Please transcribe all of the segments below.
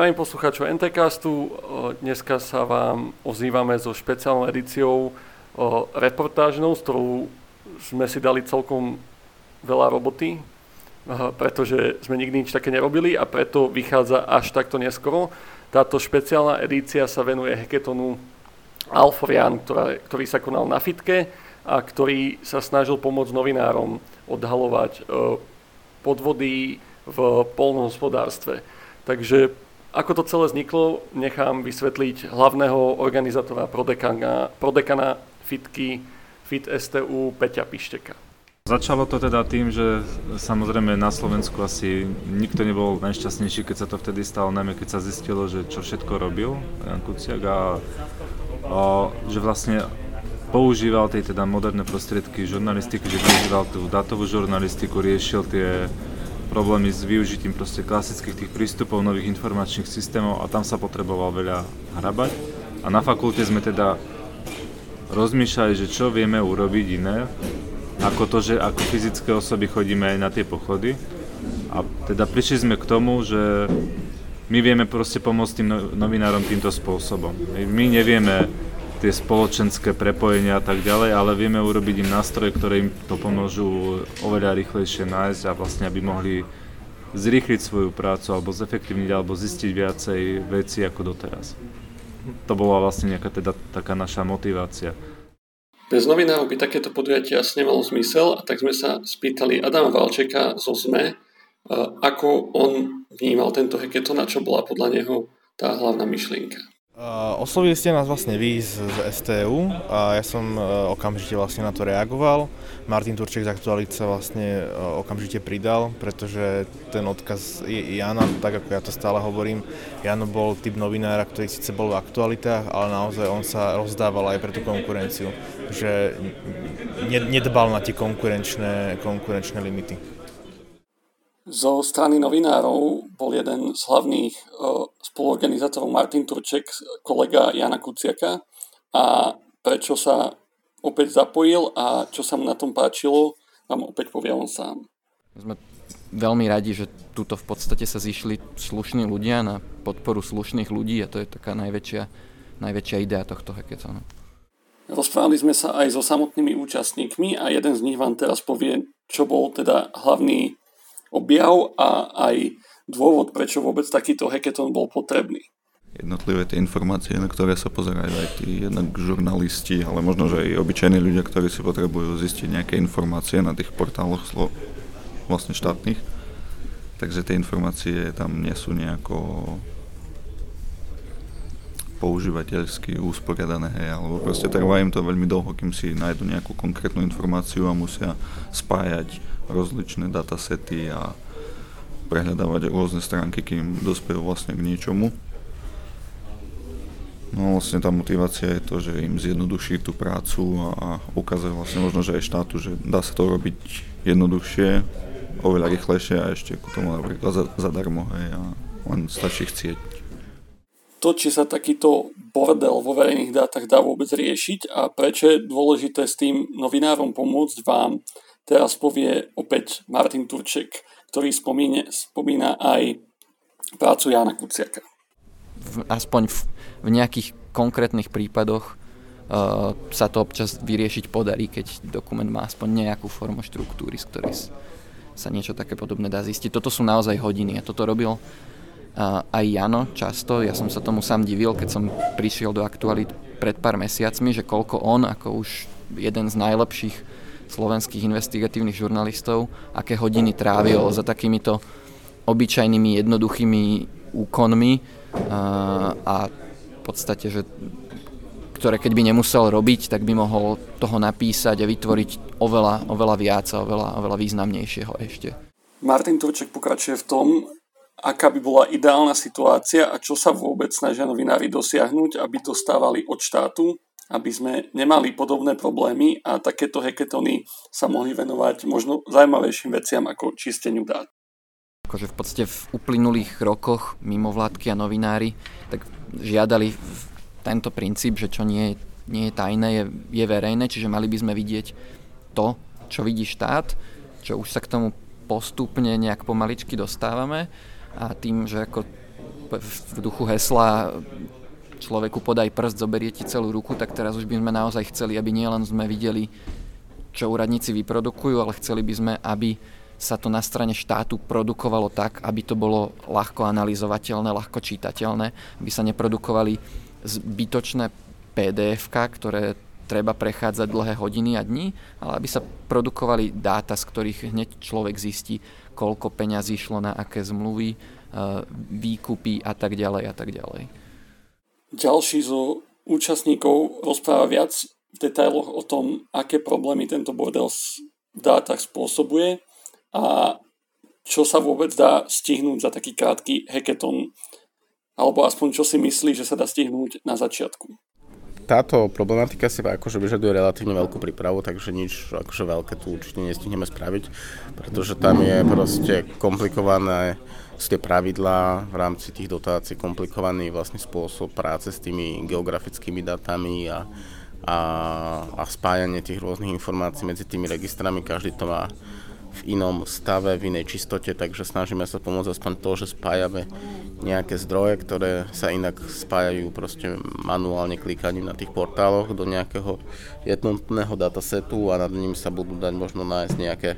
Zdravím poslucháčov NTCastu. Dneska sa vám ozývame so špeciálnou edíciou reportážnou, s ktorou sme si dali celkom veľa roboty, pretože sme nikdy nič také nerobili a preto vychádza až takto neskoro. Táto špeciálna edícia sa venuje heketonu Alforian, ktorý sa konal na Fitke a ktorý sa snažil pomôcť novinárom odhalovať podvody v polnohospodárstve. Takže ako to celé vzniklo, nechám vysvetliť hlavného organizátora prodekana, prodekana FITky, FIT STU Peťa Pišteka. Začalo to teda tým, že samozrejme na Slovensku asi nikto nebol najšťastnejší, keď sa to vtedy stalo, najmä keď sa zistilo, že čo všetko robil Jan Kuciak a, a že vlastne používal tie teda moderné prostriedky žurnalistiky, že používal tú datovú žurnalistiku, riešil tie problémy s využitím proste klasických tých prístupov, nových informačných systémov a tam sa potreboval veľa hrabať. A na fakulte sme teda rozmýšľali, že čo vieme urobiť iné, ako to, že ako fyzické osoby chodíme aj na tie pochody. A teda prišli sme k tomu, že my vieme proste pomôcť tým no-, novinárom týmto spôsobom. My nevieme tie spoločenské prepojenia a tak ďalej, ale vieme urobiť im nástroje, ktoré im to pomôžu oveľa rýchlejšie nájsť a vlastne aby mohli zrýchliť svoju prácu alebo zefektívniť alebo zistiť viacej veci ako doteraz. To bola vlastne nejaká teda taká naša motivácia. Bez novinárov by takéto podujatie asi nemalo zmysel a tak sme sa spýtali Adama Valčeka zo ZME, ako on vnímal tento heketon a čo bola podľa neho tá hlavná myšlienka. Oslovili ste nás vlastne vy z, z STU a ja som uh, okamžite vlastne na to reagoval. Martin Turček z Aktualit sa vlastne uh, okamžite pridal, pretože ten odkaz Jana, tak ako ja to stále hovorím, Jano bol typ novinára, ktorý síce bol v aktualitách, ale naozaj on sa rozdával aj pre tú konkurenciu, že nedbal na tie konkurenčné, konkurenčné limity. Zo strany novinárov bol jeden z hlavných uh, spoluorganizátorov Martin Turček, kolega Jana Kuciaka a prečo sa opäť zapojil a čo sa mu na tom páčilo, vám opäť povie on sám. Sme veľmi radi, že tuto v podstate sa zišli slušní ľudia na podporu slušných ľudí a to je taká najväčšia, najväčšia idea tohto hackathonu. Rozprávali sme sa aj so samotnými účastníkmi a jeden z nich vám teraz povie, čo bol teda hlavný objav a aj dôvod, prečo vôbec takýto hackathon bol potrebný. Jednotlivé tie informácie, na ktoré sa pozerajú aj tí jednak žurnalisti, ale možno, že aj obyčajní ľudia, ktorí si potrebujú zistiť nejaké informácie na tých portáloch slo- vlastne štátnych. Takže tie informácie tam nie sú nejako používateľsky usporiadané, hej, alebo proste trvá im to veľmi dlho, kým si nájdu nejakú konkrétnu informáciu a musia spájať rozličné datasety a prehľadávať rôzne stránky, kým dospejú vlastne k niečomu. No vlastne tá motivácia je to, že im zjednoduší tú prácu a ukazuje vlastne možno, že aj štátu, že dá sa to robiť jednoduchšie, oveľa rýchlejšie a ešte ku tomu napríklad zadarmo, hej, a len stačí chcieť. To, či sa takýto bordel vo verejných dátach dá vôbec riešiť a prečo je dôležité s tým novinárom pomôcť vám, Teraz povie opäť Martin Turček, ktorý spomíne, spomína aj prácu Jana Kuciaka. V, aspoň v, v nejakých konkrétnych prípadoch uh, sa to občas vyriešiť podarí, keď dokument má aspoň nejakú formu štruktúry, z ktorej sa niečo také podobné dá zistiť. Toto sú naozaj hodiny a toto robil uh, aj Jano často. Ja som sa tomu sám divil, keď som prišiel do aktualit pred pár mesiacmi, že koľko on ako už jeden z najlepších slovenských investigatívnych žurnalistov, aké hodiny trávil za takýmito obyčajnými, jednoduchými úkonmi a, a v podstate, že ktoré keď by nemusel robiť, tak by mohol toho napísať a vytvoriť oveľa, oveľa viac a oveľa, oveľa významnejšieho ešte. Martin Turček pokračuje v tom, aká by bola ideálna situácia a čo sa vôbec snažia novinári dosiahnuť, aby dostávali od štátu aby sme nemali podobné problémy a takéto heketony sa mohli venovať možno zaujímavejším veciam ako čisteniu dát. Akože v podstate v uplynulých rokoch mimovládky a novinári tak žiadali tento princíp, že čo nie, nie je tajné, je, je verejné, čiže mali by sme vidieť to, čo vidí štát, čo už sa k tomu postupne nejak pomaličky dostávame a tým, že ako v duchu hesla človeku podaj prst, zoberie ti celú ruku, tak teraz už by sme naozaj chceli, aby nielen sme videli, čo úradníci vyprodukujú, ale chceli by sme, aby sa to na strane štátu produkovalo tak, aby to bolo ľahko analyzovateľné, ľahko čítateľné, aby sa neprodukovali zbytočné pdf ktoré treba prechádzať dlhé hodiny a dní, ale aby sa produkovali dáta, z ktorých hneď človek zistí, koľko peňazí šlo na aké zmluvy, Eh, výkupy a tak ďalej a tak ďalej. Ďalší zo účastníkov rozpráva viac v detailoch o tom, aké problémy tento bordel v dátach spôsobuje a čo sa vôbec dá stihnúť za taký krátky hackathon, alebo aspoň čo si myslí, že sa dá stihnúť na začiatku. Táto problematika si akože vyžaduje relatívne veľkú prípravu, takže nič akože veľké tu určite nestihneme spraviť, pretože tam je proste komplikované tie pravidlá v rámci tých dotácií komplikovaný vlastne spôsob práce s tými geografickými datami a, a, a spájanie tých rôznych informácií medzi tými registrami. Každý to má v inom stave, v inej čistote, takže snažíme sa pomôcť aspoň to, že spájame nejaké zdroje, ktoré sa inak spájajú proste manuálne klikaním na tých portáloch do nejakého jednotného datasetu a nad ním sa budú dať možno nájsť nejaké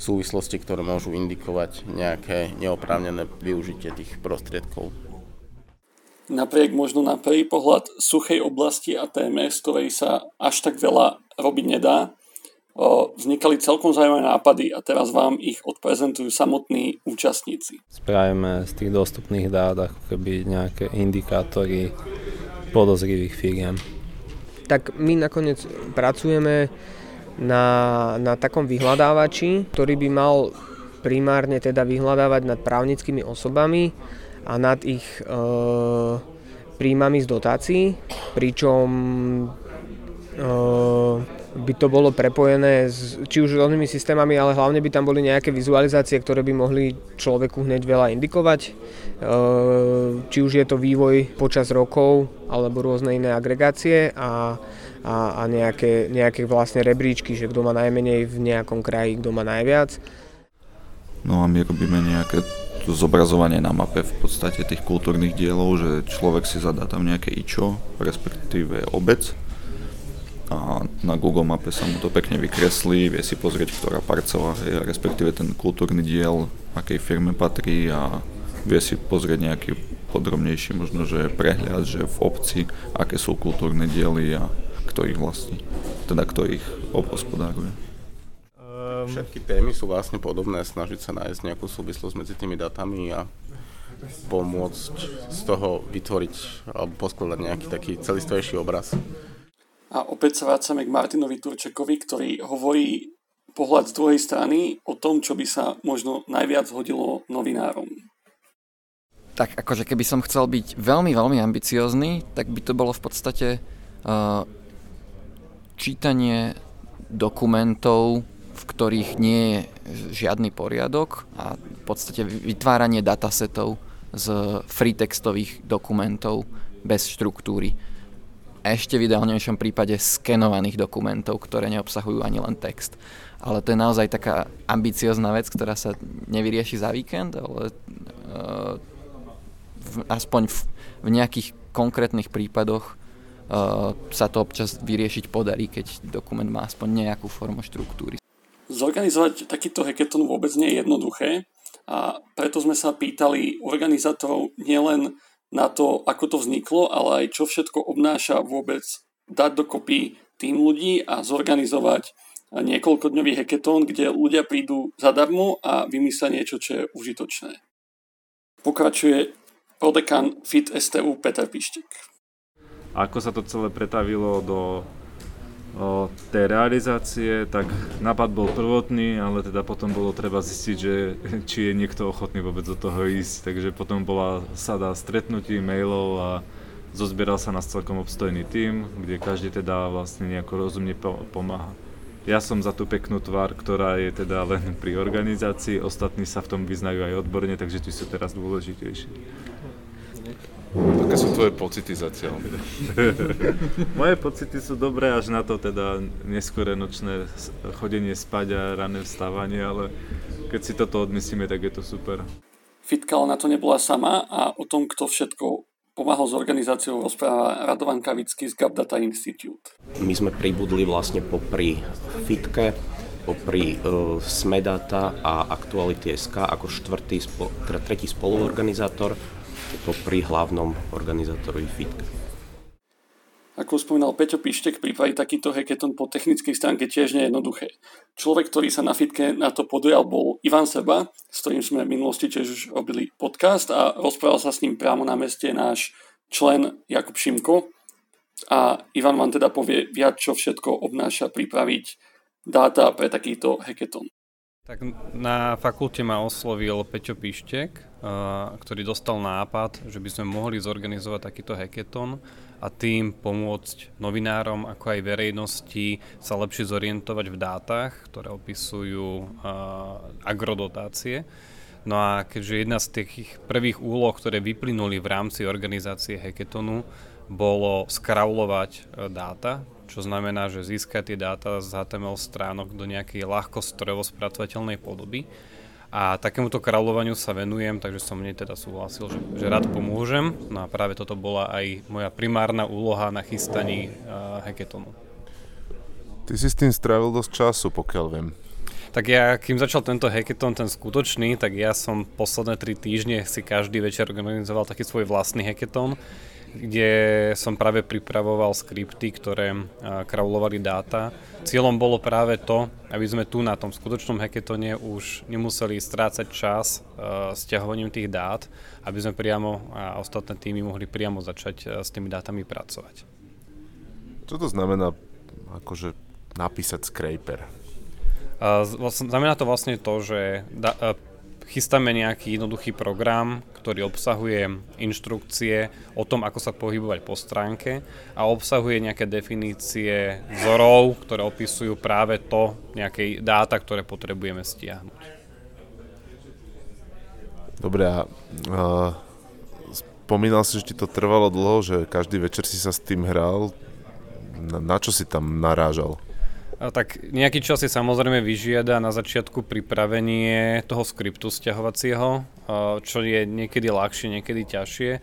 súvislosti, ktoré môžu indikovať nejaké neoprávnené využitie tých prostriedkov. Napriek možno na prvý pohľad suchej oblasti a téme, z ktorej sa až tak veľa robiť nedá, vznikali celkom zaujímavé nápady a teraz vám ich odprezentujú samotní účastníci. Spravíme z tých dostupných dát ako keby nejaké indikátory podozrivých firiem. Tak my nakoniec pracujeme na, na takom vyhľadávači, ktorý by mal primárne teda vyhľadávať nad právnickými osobami a nad ich e, príjmami z dotácií, pričom e, by to bolo prepojené s, či už rôznymi systémami, ale hlavne by tam boli nejaké vizualizácie, ktoré by mohli človeku hneď veľa indikovať. E, či už je to vývoj počas rokov alebo rôzne iné agregácie a a, a nejaké, nejaké vlastne rebríčky, že kto má najmenej v nejakom kraji, kto má najviac. No a my robíme nejaké to zobrazovanie na mape v podstate tých kultúrnych dielov, že človek si zadá tam nejaké ičo, respektíve obec a na Google mape sa mu to pekne vykreslí, vie si pozrieť, ktorá parcela je, respektíve ten kultúrny diel, akej firme patrí a vie si pozrieť nejaký podrobnejší možno, že prehľad, že v obci, aké sú kultúrne diely a kto ich vlastní, teda kto ich obhospodáruje. Ehm. Všetky témy sú vlastne podobné, snažiť sa nájsť nejakú súvislosť medzi tými datami a pomôcť z toho vytvoriť alebo poskladať nejaký taký celistvejší obraz. A opäť sa vracame k Martinovi Turčekovi, ktorý hovorí pohľad z druhej strany o tom, čo by sa možno najviac hodilo novinárom. Tak akože keby som chcel byť veľmi, veľmi ambiciózny, tak by to bolo v podstate uh, čítanie dokumentov, v ktorých nie je žiadny poriadok a v podstate vytváranie datasetov z freetextových dokumentov bez štruktúry. Ešte v ideálnejšom prípade skenovaných dokumentov, ktoré neobsahujú ani len text. Ale to je naozaj taká ambiciozná vec, ktorá sa nevyrieši za víkend, ale uh, v, aspoň v, v nejakých konkrétnych prípadoch uh, sa to občas vyriešiť podarí, keď dokument má aspoň nejakú formu štruktúry. Zorganizovať takýto hackathon vôbec nie je jednoduché a preto sme sa pýtali organizátorov nielen na to, ako to vzniklo, ale aj čo všetko obnáša vôbec dať dokopy tým ľudí a zorganizovať niekoľkodňový hackathon, kde ľudia prídu zadarmo a vymyslia niečo, čo je užitočné. Pokračuje prodekan FIT STU Peter Pištek ako sa to celé pretavilo do tej realizácie, tak nápad bol prvotný, ale teda potom bolo treba zistiť, že či je niekto ochotný vôbec do toho ísť. Takže potom bola sada stretnutí, mailov a zozbieral sa nás celkom obstojný tím, kde každý teda vlastne nejako rozumne pomáha. Ja som za tú peknú tvár, ktorá je teda len pri organizácii, ostatní sa v tom vyznajú aj odborne, takže tí sú teraz dôležitejší. Aké sú tvoje pocity zatiaľ? Moje pocity sú dobré až na to teda neskore nočné chodenie spať a rané vstávanie, ale keď si toto odmyslíme, tak je to super. Fitka na to nebola sama a o tom, kto všetko pomáhal s organizáciou rozpráva Radovan Kavický z Gap Data Institute. My sme pribudli vlastne popri Fitke, popri uh, Smedata a Aktuality.sk ako štvrtý, teda tretí spoluorganizátor popri hlavnom organizátorovi Fitke. Ako spomínal Peťo Pištek, pripraviť takýto hackathon po technickej stránke tiež nie je jednoduché. Človek, ktorý sa na fitke na to podujal, bol Ivan Seba, s ktorým sme v minulosti tiež už robili podcast a rozprával sa s ním priamo na meste náš člen Jakub Šimko. A Ivan vám teda povie viac, čo všetko obnáša pripraviť dáta pre takýto hackathon. Tak na fakulte ma oslovil Peťo Pištek, ktorý dostal nápad, že by sme mohli zorganizovať takýto hackathon a tým pomôcť novinárom ako aj verejnosti sa lepšie zorientovať v dátach, ktoré opisujú agrodotácie. No a keďže jedna z tých prvých úloh, ktoré vyplynuli v rámci organizácie Hackathonu, bolo skraulovať uh, dáta, čo znamená, že získať tie dáta z HTML stránok do nejakej ľahko strojovo spracovateľnej podoby, a takémuto kráľovaniu sa venujem, takže som mne teda súhlasil, že, že rád pomôžem. No a práve toto bola aj moja primárna úloha na chystaní uh, hackathonu. Ty si s tým strávil dosť času, pokiaľ viem. Tak ja, kým začal tento hackathon, ten skutočný, tak ja som posledné tri týždne si každý večer organizoval taký svoj vlastný hackathon kde som práve pripravoval skripty, ktoré kravlovali dáta. Cieľom bolo práve to, aby sme tu na tom skutočnom hacketone už nemuseli strácať čas s ťahovaním tých dát, aby sme priamo a ostatné týmy mohli priamo začať s tými dátami pracovať. Čo to znamená akože napísať scraper? Znamená to vlastne to, že chystáme nejaký jednoduchý program, ktorý obsahuje inštrukcie o tom, ako sa pohybovať po stránke a obsahuje nejaké definície vzorov, ktoré opisujú práve to, nejaké dáta, ktoré potrebujeme stiahnuť. Dobre, a spomínal si, že ti to trvalo dlho, že každý večer si sa s tým hral. Na, na čo si tam narážal? Tak nejaký čas si samozrejme vyžiada na začiatku pripravenie toho skriptu stiahovacieho, čo je niekedy ľahšie, niekedy ťažšie,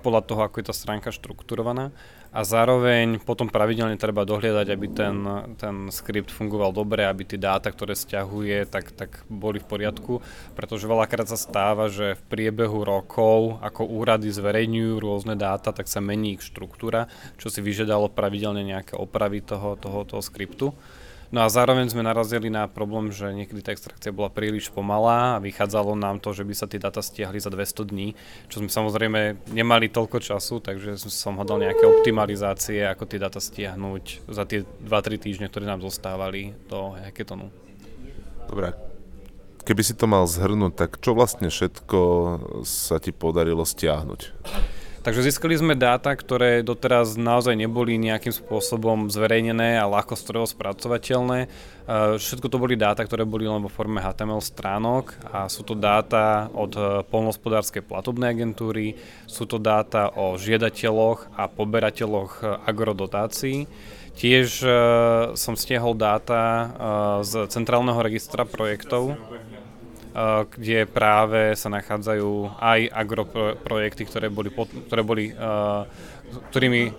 podľa toho, ako je tá stránka štrukturovaná a zároveň potom pravidelne treba dohliadať, aby ten, ten skript fungoval dobre, aby tie dáta, ktoré stiahuje, tak, tak boli v poriadku, pretože veľakrát sa stáva, že v priebehu rokov, ako úrady zverejňujú rôzne dáta, tak sa mení ich štruktúra, čo si vyžiadalo pravidelne nejaké opravy toho, toho, toho skriptu. No a zároveň sme narazili na problém, že niekedy tá extrakcia bola príliš pomalá a vychádzalo nám to, že by sa tie data stiahli za 200 dní, čo sme samozrejme nemali toľko času, takže som hľadal nejaké optimalizácie, ako tie data stiahnuť za tie 2-3 týždne, ktoré nám zostávali do hackathonu. Dobre, keby si to mal zhrnúť, tak čo vlastne všetko sa ti podarilo stiahnuť? Takže získali sme dáta, ktoré doteraz naozaj neboli nejakým spôsobom zverejnené a ľahko strojovo spracovateľné. E, všetko to boli dáta, ktoré boli len vo forme HTML stránok a sú to dáta od e, polnospodárskej platobnej agentúry, sú to dáta o žiadateľoch a poberateľoch agrodotácií. Tiež som stiahol dáta z centrálneho registra projektov, kde práve sa nachádzajú aj agroprojekty, ktoré boli, ktoré boli ktorými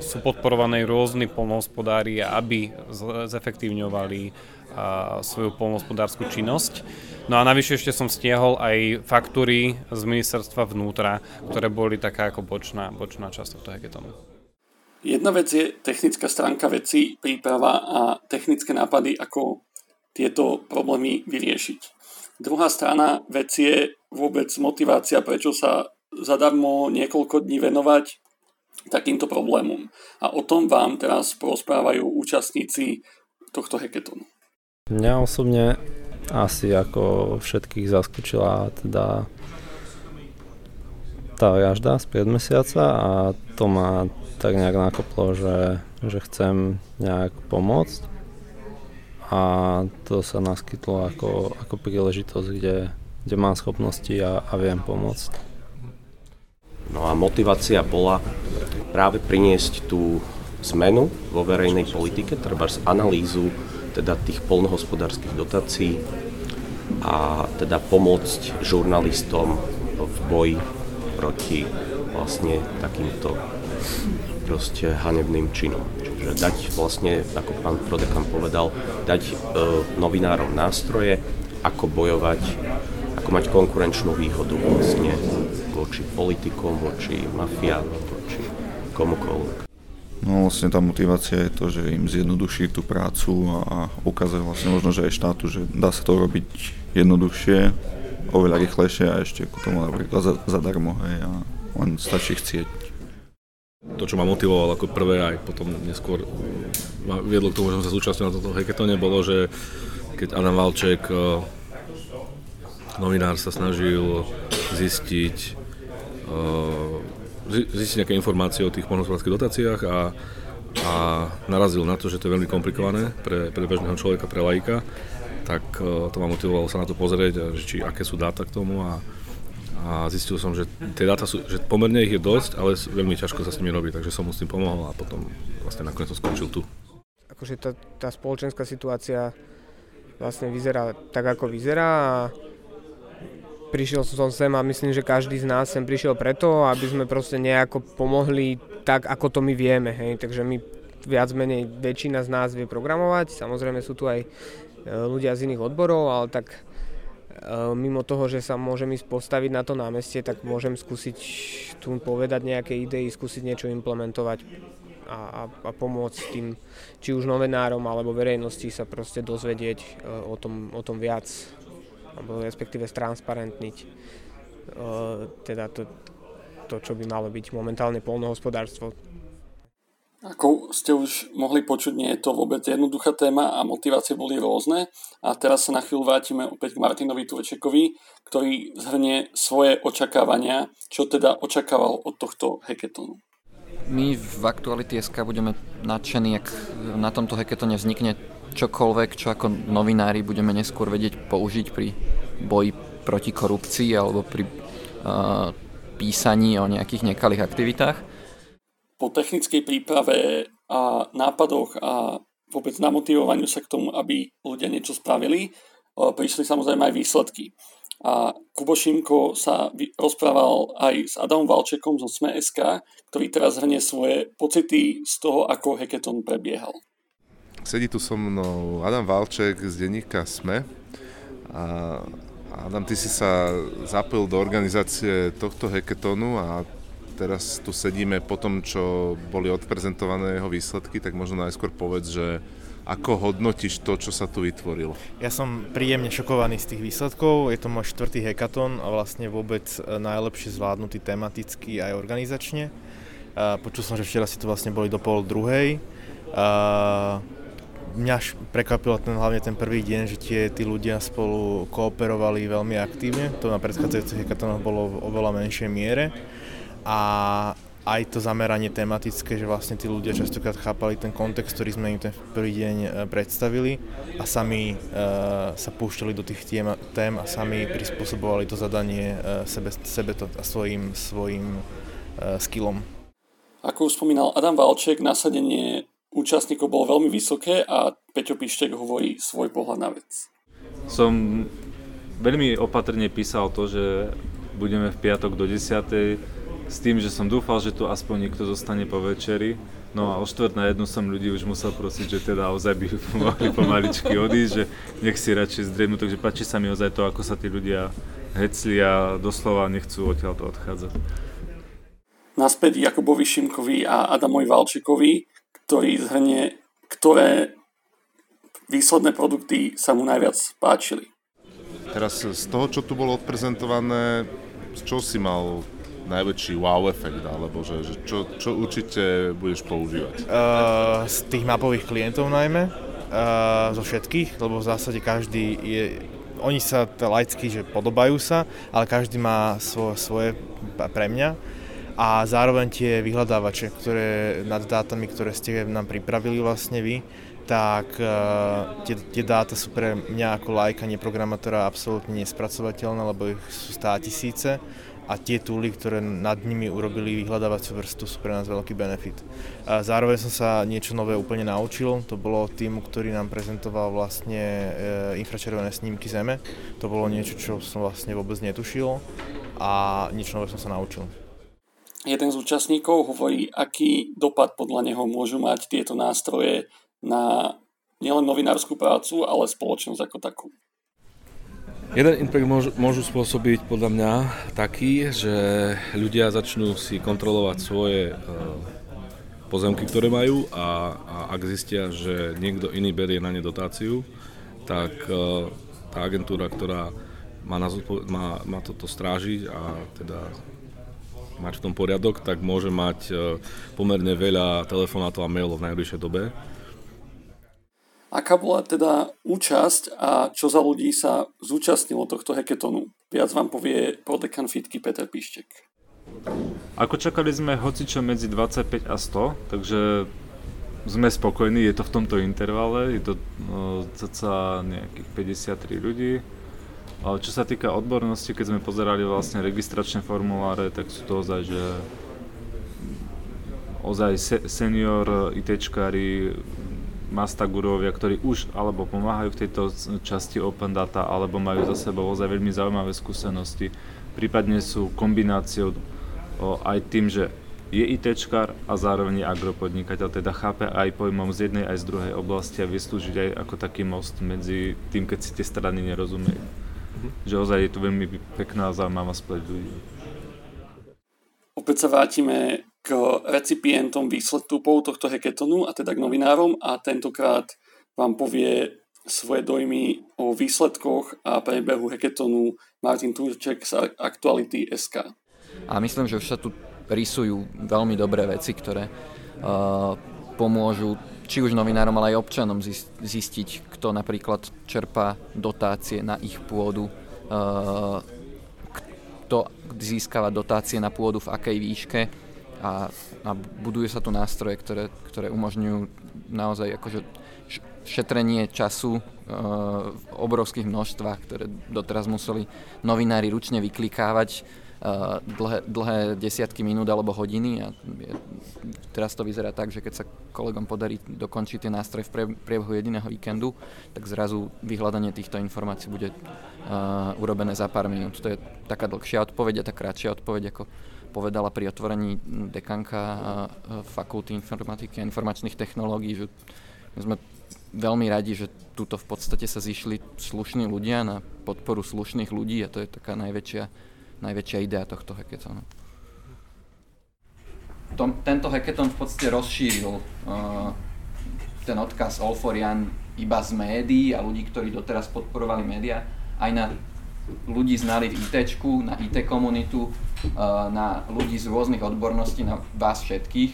sú podporované rôzni polnohospodári, aby zefektívňovali svoju polnohospodárskú činnosť. No a navyše ešte som stiahol aj faktúry z ministerstva vnútra, ktoré boli taká ako bočná, bočná časť tohto hackathonu. Jedna vec je technická stránka veci, príprava a technické nápady, ako tieto problémy vyriešiť. Druhá strana veci je vôbec motivácia, prečo sa zadarmo niekoľko dní venovať takýmto problémom. A o tom vám teraz porozprávajú účastníci tohto hackathonu. Mňa osobne asi ako všetkých zaskočila teda tá vražda z pred mesiaca a to ma tak nejak nakoplo, že, že chcem nejak pomôcť a to sa naskytlo ako, ako príležitosť, kde, kde mám schopnosti a, a viem pomôcť. No a motivácia bola práve priniesť tú zmenu vo verejnej politike, treba z analýzu teda tých polnohospodárskych dotácií a teda pomôcť žurnalistom v boji proti vlastne takýmto proste hanebným činom. Čiže dať vlastne, ako pán Prodekan povedal, dať e, novinárom nástroje, ako bojovať, ako mať konkurenčnú výhodu vlastne voči politikom, voči mafiánom, voči komukoľvek. No vlastne tá motivácia je to, že im zjednoduší tú prácu a ukazuje vlastne možno, že aj štátu, že dá sa to robiť jednoduchšie, oveľa rýchlejšie a ešte ku tomu napríklad zadarmo, hej, a len stačí chcieť. To, čo ma motivovalo ako prvé aj potom neskôr ma viedlo k tomu, že som sa zúčastnil na toto heketone, bolo, že keď Adam Valček, eh, novinár, sa snažil zistiť eh, zistiť nejaké informácie o tých poľnohospodárských dotáciách a, a narazil na to, že to je veľmi komplikované pre, pre bežného človeka, pre laika, tak e, to ma motivovalo sa na to pozrieť, či aké sú dáta k tomu a, a zistil som, že tie dáta sú, že pomerne ich je dosť, ale veľmi ťažko sa s nimi robí, takže som mu s tým pomohol a potom vlastne nakoniec to skončil tu. Akože tá, tá spoločenská situácia vlastne vyzerá tak, ako vyzerá a prišiel som sem a myslím, že každý z nás sem prišiel preto, aby sme proste nejako pomohli tak, ako to my vieme. Hej. Takže my viac menej väčšina z nás vie programovať, samozrejme sú tu aj e, ľudia z iných odborov, ale tak mimo toho, že sa môžem ísť postaviť na to námestie, tak môžem skúsiť tu povedať nejaké idei, skúsiť niečo implementovať a, a, a pomôcť tým, či už novinárom alebo verejnosti sa proste dozvedieť e, o tom, o tom viac alebo respektíve stransparentniť teda to, to, čo by malo byť momentálne polnohospodárstvo. Ako ste už mohli počuť, nie je to vôbec jednoduchá téma a motivácie boli rôzne. A teraz sa na chvíľu vrátime opäť k Martinovi Turečekovi, ktorý zhrnie svoje očakávania, čo teda očakával od tohto heketonu. My v SK budeme nadšení, ak na tomto heketone vznikne čokoľvek, čo ako novinári budeme neskôr vedieť použiť pri boji proti korupcii alebo pri uh, písaní o nejakých nekalých aktivitách. Po technickej príprave a nápadoch a vôbec namotivovaniu sa k tomu, aby ľudia niečo spravili, uh, prišli samozrejme aj výsledky. A Kubo Šimko sa rozprával aj s Adamom Valčekom zo Sme.sk, ktorý teraz hrnie svoje pocity z toho, ako hackathon prebiehal. Sedí tu so mnou Adam Valček z denníka SME. A Adam, ty si sa zapojil do organizácie tohto hackathonu a teraz tu sedíme po tom, čo boli odprezentované jeho výsledky, tak možno najskôr povedz, že ako hodnotíš to, čo sa tu vytvorilo? Ja som príjemne šokovaný z tých výsledkov. Je to môj štvrtý hackathon a vlastne vôbec e, najlepšie zvládnutý tematicky aj organizačne. Počul som, že včera si tu vlastne boli do pol druhej mňa prekvapilo ten, hlavne ten prvý deň, že tie tí ľudia spolu kooperovali veľmi aktívne. To na predchádzajúcich hekatonoch bolo v oveľa menšej miere. A aj to zameranie tematické, že vlastne tí ľudia častokrát chápali ten kontext, ktorý sme im ten prvý deň e, predstavili a sami uh, sa púšťali do tých tém, tém a sami prispôsobovali to zadanie uh, sebe, sebe to, a svojim, svojim uh, skillom. Ako už spomínal Adam Valček, nasadenie účastníkov bolo veľmi vysoké a Peťo Pištek hovorí svoj pohľad na vec. Som veľmi opatrne písal to, že budeme v piatok do 10. s tým, že som dúfal, že tu aspoň niekto zostane po večeri. No a o štvrt na jednu som ľudí už musel prosiť, že teda ozaj by mohli pomaličky odísť, že nech si radšej zdriemnú, takže páči sa mi ozaj to, ako sa tí ľudia hecli a doslova nechcú odtiaľto odchádzať. Naspäť Jakubovi Šimkovi a Adamovi Valčekovi ktorý zhrnie, ktoré výsledné produkty sa mu najviac páčili. Teraz z toho, čo tu bolo odprezentované, z čo si mal najväčší wow efekt, alebo že, že čo, čo určite budeš používať? Uh, z tých mapových klientov najmä, uh, zo všetkých, lebo v zásade každý je, oni sa laicky, že podobajú sa, ale každý má svo, svoje pre mňa a zároveň tie vyhľadávače, ktoré nad dátami, ktoré ste nám pripravili vlastne vy, tak uh, tie, tie dáta sú pre mňa ako lajka, neprogramátora absolútne nespracovateľné, lebo ich sú stá tisíce a tie túly, ktoré nad nimi urobili vyhľadávaciu vrstu, sú pre nás veľký benefit. A zároveň som sa niečo nové úplne naučil, to bolo tým, ktorý nám prezentoval vlastne e, infračervené snímky Zeme. To bolo niečo, čo som vlastne vôbec netušil a niečo nové som sa naučil. Jeden z účastníkov hovorí, aký dopad podľa neho môžu mať tieto nástroje na nielen novinárskú prácu, ale spoločnosť ako takú. Jeden impact môžu, spôsobiť podľa mňa taký, že ľudia začnú si kontrolovať svoje uh, pozemky, ktoré majú a, a ak zistia, že niekto iný berie na ne dotáciu, tak uh, tá agentúra, ktorá má, na, má, má toto strážiť a teda mať v tom poriadok, tak môže mať uh, pomerne veľa telefonátov a mailov v najbližšej dobe Aká bola teda účasť a čo za ľudí sa zúčastnilo tohto heketonu? Viac vám povie prodekan fitky Peter Pištek. Ako čakali sme hocičo medzi 25 a 100, takže sme spokojní, je to v tomto intervale, je to no, nejakých 53 ľudí. Ale čo sa týka odbornosti, keď sme pozerali vlastne registračné formuláre, tak sú to ozaj, že ozaj senior ITčkári, Mastagurovia, ktorí už alebo pomáhajú v tejto časti Open Data, alebo majú za sebou ozaj veľmi zaujímavé skúsenosti. Prípadne sú kombináciou o, aj tým, že je ITčkár a zároveň je agropodnikateľ, teda chápe aj pojmom z jednej aj z druhej oblasti a vyslúžiť aj ako taký most medzi tým, keď si tie strany nerozumejú. Mm-hmm. Že ozaj je tu veľmi pekná a zaujímavá spleť ľudí. Opäť sa vrátime k recipientom výstupov tohto heketonu a teda k novinárom a tentokrát vám povie svoje dojmy o výsledkoch a prebehu heketonu Martin Turček z Aktuality SK. A myslím, že už sa tu rysujú veľmi dobré veci, ktoré uh, pomôžu či už novinárom, ale aj občanom zistiť, kto napríklad čerpá dotácie na ich pôdu, uh, kto získava dotácie na pôdu v akej výške, a, a budujú sa tu nástroje, ktoré, ktoré umožňujú naozaj akože šetrenie času e, v obrovských množstvách, ktoré doteraz museli novinári ručne vyklikávať e, dlhé, dlhé desiatky minút alebo hodiny a teraz to vyzerá tak, že keď sa kolegom podarí dokončiť tie nástroje v priebehu jediného víkendu, tak zrazu vyhľadanie týchto informácií bude uh, urobené za pár minút. To je taká dlhšia odpoveď a tá kratšia odpoveď ako povedala pri otvorení dekanka fakulty informatiky a informačných technológií, že my sme veľmi radi, že tuto v podstate sa zišli slušní ľudia na podporu slušných ľudí a to je taká najväčšia, najväčšia idea tohto hackathonu. Tom, tento hackathon v podstate rozšíril uh, ten odkaz All for Jan iba z médií a ľudí, ktorí doteraz podporovali médiá, aj na ľudí znali v IT, na IT komunitu, eh, na ľudí z rôznych odborností, na vás všetkých,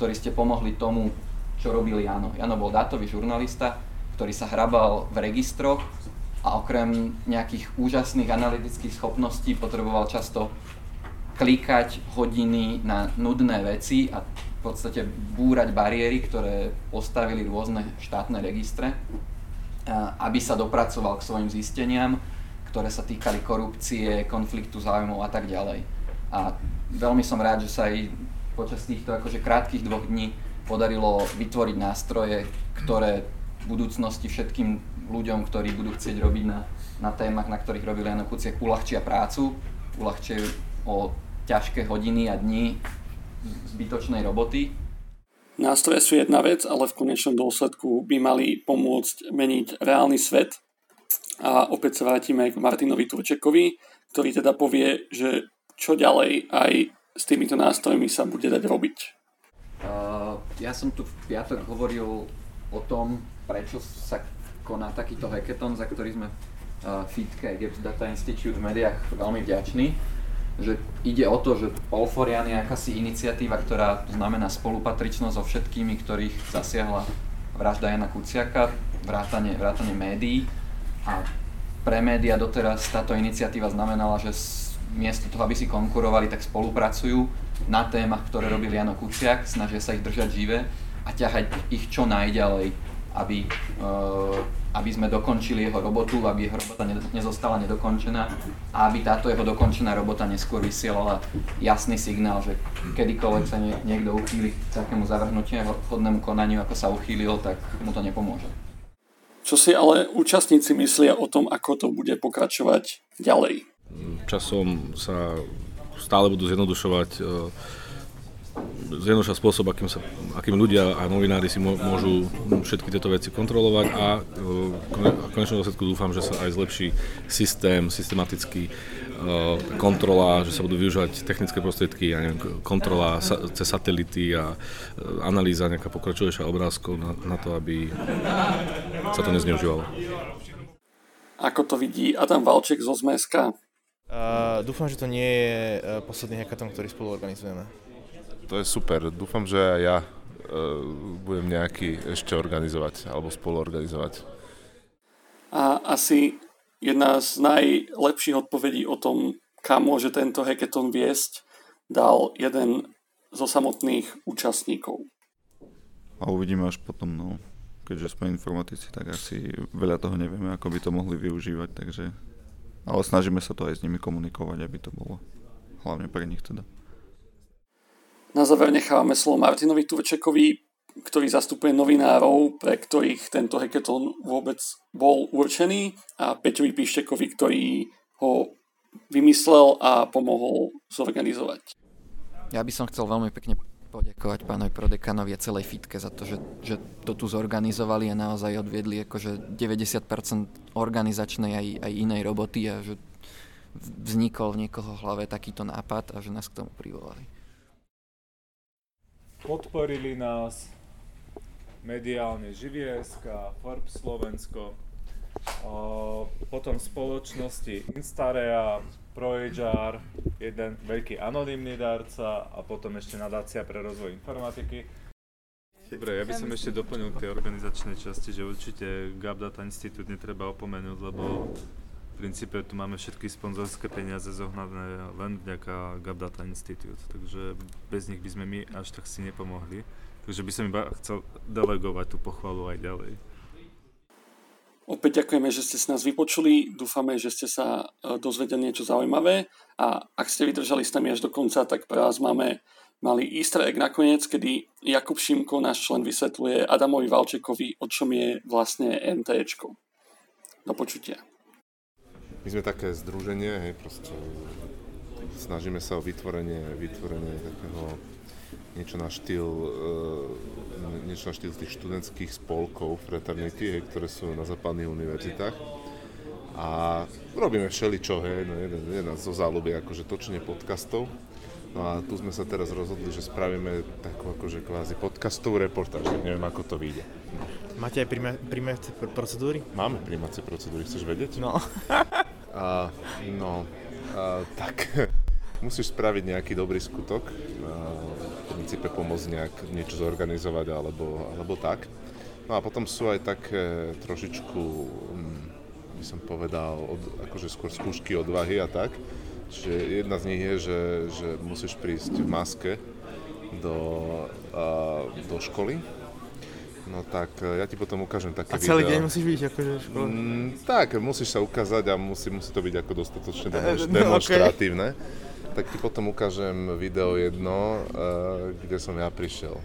ktorí ste pomohli tomu, čo robil Jano. Jano bol dátový žurnalista, ktorý sa hrabal v registroch a okrem nejakých úžasných analytických schopností potreboval často klikať hodiny na nudné veci a v podstate búrať bariéry, ktoré postavili rôzne štátne registre, eh, aby sa dopracoval k svojim zisteniam ktoré sa týkali korupcie, konfliktu záujmov a tak ďalej. A veľmi som rád, že sa aj počas týchto akože krátkých dvoch dní podarilo vytvoriť nástroje, ktoré v budúcnosti všetkým ľuďom, ktorí budú chcieť robiť na, na témach, na ktorých robil Jano Kuciak, uľahčia prácu, uľahčia o ťažké hodiny a dni zbytočnej roboty. Nástroje sú jedna vec, ale v konečnom dôsledku by mali pomôcť meniť reálny svet a opäť sa vrátime k Martinovi Turčekovi, ktorý teda povie, že čo ďalej aj s týmito nástrojmi sa bude dať robiť. Uh, ja som tu v piatok hovoril o tom, prečo sa koná takýto hackathon, za ktorý sme uh, FITKE, Gaps Data Institute v médiách veľmi vďační. Že ide o to, že Polforian je akási iniciatíva, ktorá znamená spolupatričnosť so všetkými, ktorých zasiahla vražda Jana Kuciaka, vrátanie, vrátanie médií a pre média doteraz táto iniciatíva znamenala, že miesto toho, aby si konkurovali, tak spolupracujú na témach, ktoré robil Jano Kuciak, snažia sa ich držať živé a ťahať ich čo najďalej aby, uh, aby sme dokončili jeho robotu, aby jeho robota nezostala nedokončená a aby táto jeho dokončená robota neskôr vysielala jasný signál, že kedykoľvek sa niekto uchýli k takému zavrhnutiu hodnému konaniu, ako sa uchýlil, tak mu to nepomôže. Čo si ale účastníci myslia o tom, ako to bude pokračovať ďalej? Časom sa stále budú zjednodušovať zjednodušia spôsob, akým, sa, akým ľudia a novinári si môžu všetky tieto veci kontrolovať a v konečnom dôsledku dúfam, že sa aj zlepší systém, systematický e, kontrola, že sa budú využívať technické prostriedky, ja neviem, kontrola sa, cez satelity a e, analýza nejaká pokračujúca obrázkov na, na to, aby sa to nezneužívalo. Ako to vidí Adam Valček zo Zmeska? Uh, dúfam, že to nie je posledný hackathon, ktorý spolu organizujeme to je super. Dúfam, že aj ja uh, budem nejaký ešte organizovať alebo spoluorganizovať. A asi jedna z najlepších odpovedí o tom, kam môže tento hackathon viesť, dal jeden zo samotných účastníkov. A uvidíme až potom, no. Keďže sme informatici, tak asi veľa toho nevieme, ako by to mohli využívať, takže... Ale snažíme sa to aj s nimi komunikovať, aby to bolo hlavne pre nich teda. Na záver nechávame slovo Martinovi Turčekovi, ktorý zastupuje novinárov, pre ktorých tento hackathon vôbec bol určený. A Peťovi Pištekovi, ktorý ho vymyslel a pomohol zorganizovať. Ja by som chcel veľmi pekne poďakovať pánovi Prodekanovi a celej fitke za to, že, že to tu zorganizovali a naozaj odviedli akože 90% organizačnej aj, aj inej roboty a že vznikol v niekoho hlave takýto nápad a že nás k tomu privolali. Podporili nás mediálne Živiesk Forbes Slovensko, potom spoločnosti Instarea, ProHR, jeden veľký anonymný darca a potom ešte nadácia pre rozvoj informatiky. Dobre, ja by som ešte doplnil k tej organizačnej časti, že určite Gap Data Institute netreba opomenúť, lebo princípe tu máme všetky sponzorské peniaze zohnané len vďaka Gap Data Institute, takže bez nich by sme my až tak si nepomohli. Takže by som iba chcel delegovať tú pochvalu aj ďalej. Opäť ďakujeme, že ste si nás vypočuli. Dúfame, že ste sa e, dozvedeli niečo zaujímavé a ak ste vydržali s nami až do konca, tak pre vás máme malý easter egg nakoniec, kedy Jakub Šimko, náš člen, vysvetľuje Adamovi Valčekovi, o čom je vlastne NTEčko. Do počutia. My sme také združenie, hej, proste snažíme sa o vytvorenie, vytvorenie takého niečo na štýl, uh, niečo na štýl tých študentských spolkov, fraternity, hej, ktoré sú na západných univerzitách. A robíme všeličo, hej, no jeden, jeden zo záľuby akože točenie podcastov. No a tu sme sa teraz rozhodli, že spravíme takú akože kvázi podcastovú reportáž, neviem ako to vyjde. Máte aj príjmacie procedúry? Máme príjmacie procedúry, chceš vedieť? No. a, no, a, tak musíš spraviť nejaký dobrý skutok, a, v princípe pomôcť nejak niečo zorganizovať alebo, alebo tak. No a potom sú aj také trošičku, hm, by som povedal, od, akože skôr skúšky odvahy a tak. Čiže jedna z nich je, že, že musíš prísť v maske do, a, do školy, No tak e, ja ti potom ukážem také A celý video. deň musíš byť akože v škole? Mm, tak, musíš sa ukázať a musí, musí to byť ako dostatočne demonš- no, demonstratívne. Okay. Tak ti potom ukážem video jedno, uh, kde som ja prišiel.